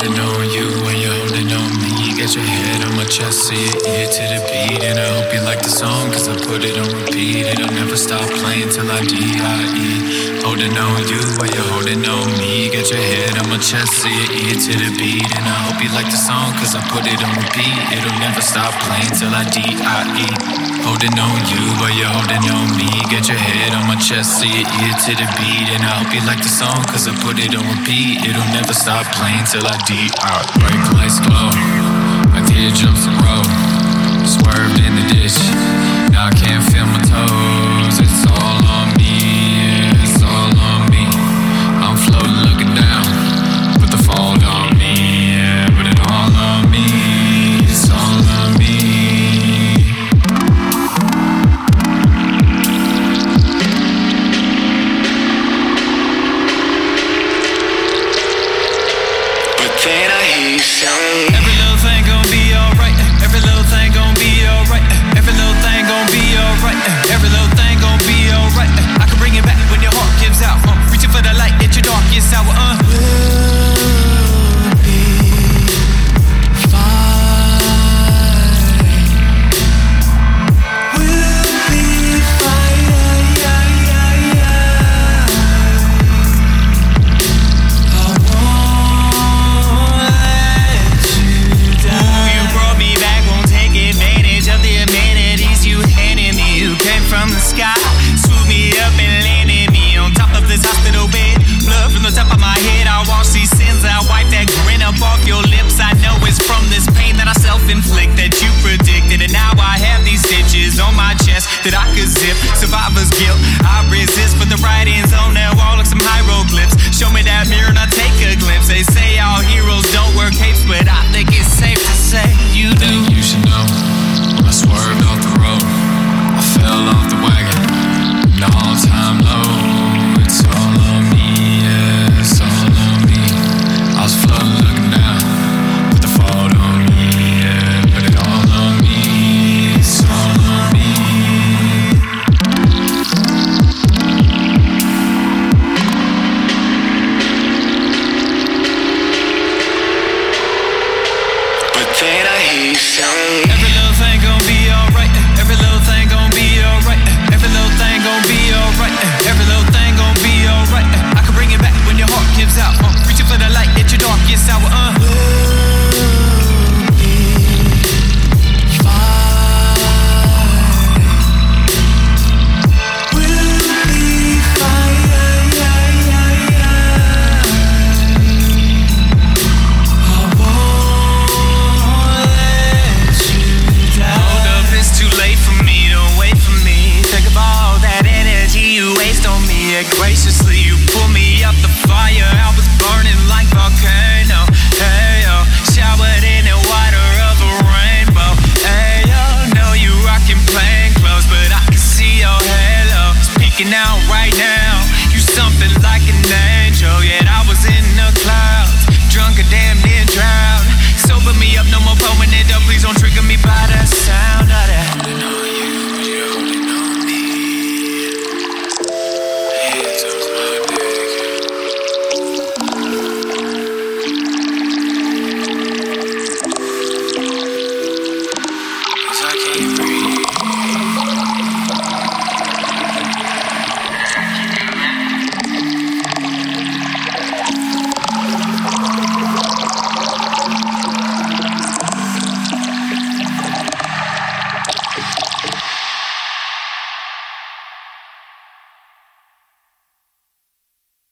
to know you Get your head on my chest, see it ear to the beat. And I hope you like the song, cause I put it on repeat. It'll never stop playing till I D.I.E. Holding on you while you're holding on me. Get your head on my chest, so it ear to the beat. And I hope you like the song, cause I put it on repeat. It'll never stop playing till I D.I.E. Holding on you while you're holding on me. Get your head on my chest, so it ear to the beat. And I hope you like the song, cause I put it on repeat. It'll never stop playing till I D.I.E. Break lights, jumps that I could zip. Survivor's guilt, I resist. So. now. You something like an angel, yet I